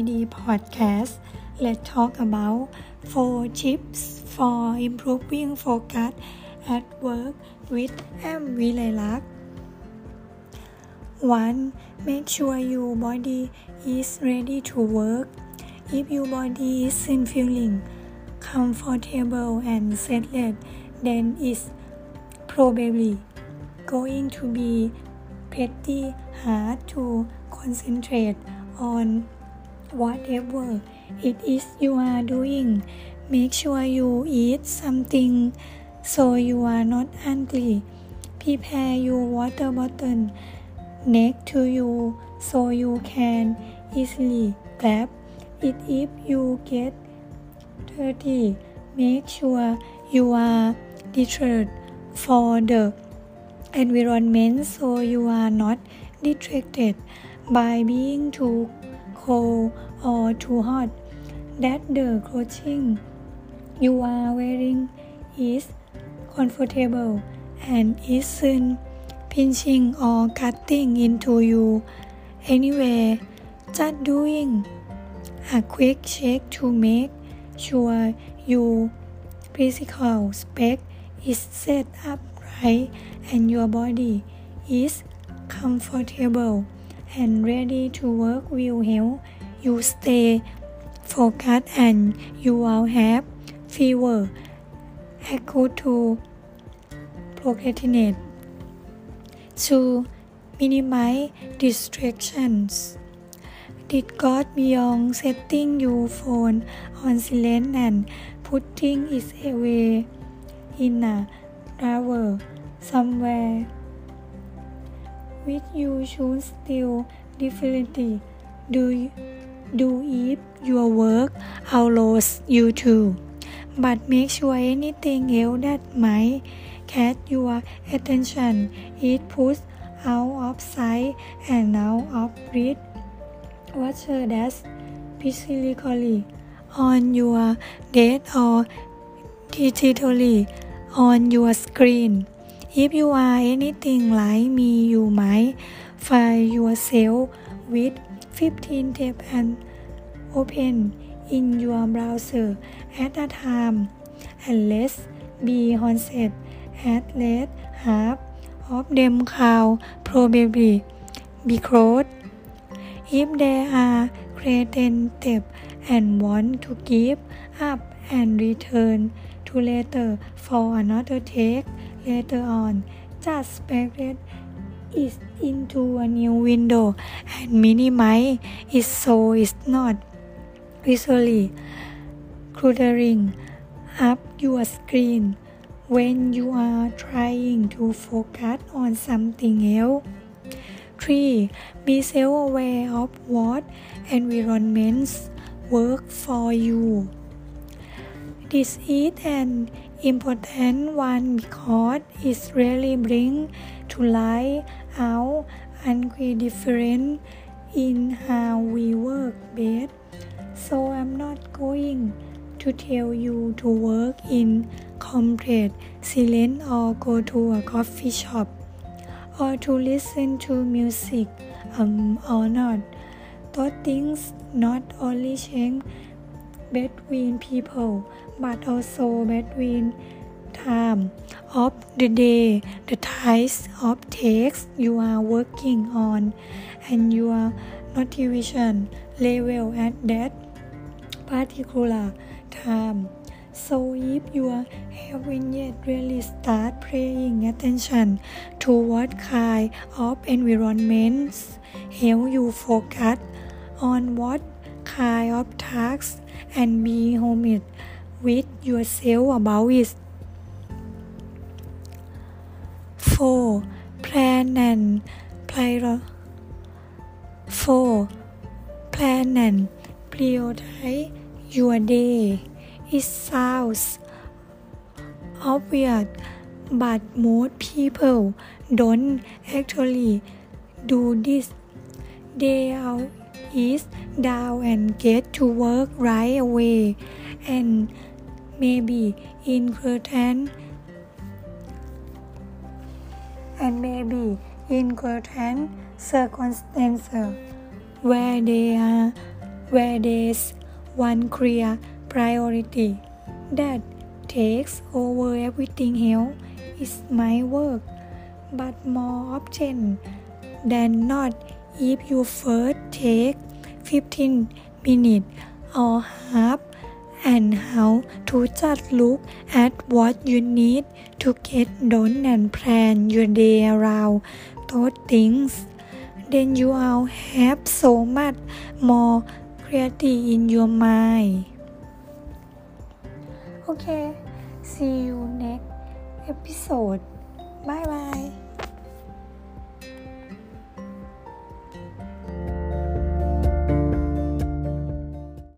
Podcast. Let's talk about four tips for improving focus at work with M. Vilaylak. 1. Make sure your body is ready to work. If your body isn't feeling comfortable and settled, then it's probably going to be pretty hard to concentrate on whatever it is you are doing. Make sure you eat something so you are not hungry. Prepare your water bottle next to you so you can easily grab it if you get dirty. Make sure you are deterred for the environment so you are not distracted by being too cold or too hot. That the clothing you are wearing is comfortable and isn't pinching or cutting into you anyway. Just doing a quick check to make sure your physical spec is set up right and your body is comfortable and ready to work will help you stay focused and you will have fewer acute to procrastinate to minimize distractions. Did God beyond setting your phone on silent and putting it away in a drawer somewhere which you should still definitely do do if your work outlaws you too. But make sure anything else that might catch your attention is put out of sight and out of reach. Whether that's physically on your desk or digitally on your screen. If you are anything like me, you might find yourself with 15 tabs and open in your browser at a time. And let's be honest, at least half of them count probably because if they are creative and want to give up and return to later for another take later on. Just spread it into a new window and minimize it so it's not visually cluttering up your screen when you are trying to focus on something else. 3. Be self aware of what environments work for you. This is an important one because it really brings to light how and we different in how we work best. So I'm not going to tell you to work in complete silence or go to a coffee shop or to listen to music um, or not. Those things not only change between people but also between time of the day, the types of tasks you are working on, and your motivation level at that particular time. So if you haven't yet really start paying attention to what kind of environments help you focus on what kind of tasks and be honest with yourself about it. 4. Plan and prior 4. Plan and prioritize your day. It sounds obvious, but most people don't actually do this. They are is down and get to work right away and maybe in certain and maybe in certain circumstances where they are where there's one clear priority that takes over everything else is my work. But more often than not, if you first take 15 minutes or half and how to just look at what you need to get done and plan your day around those things, then you will have so much more clarity in your mind. Okay, see you next episode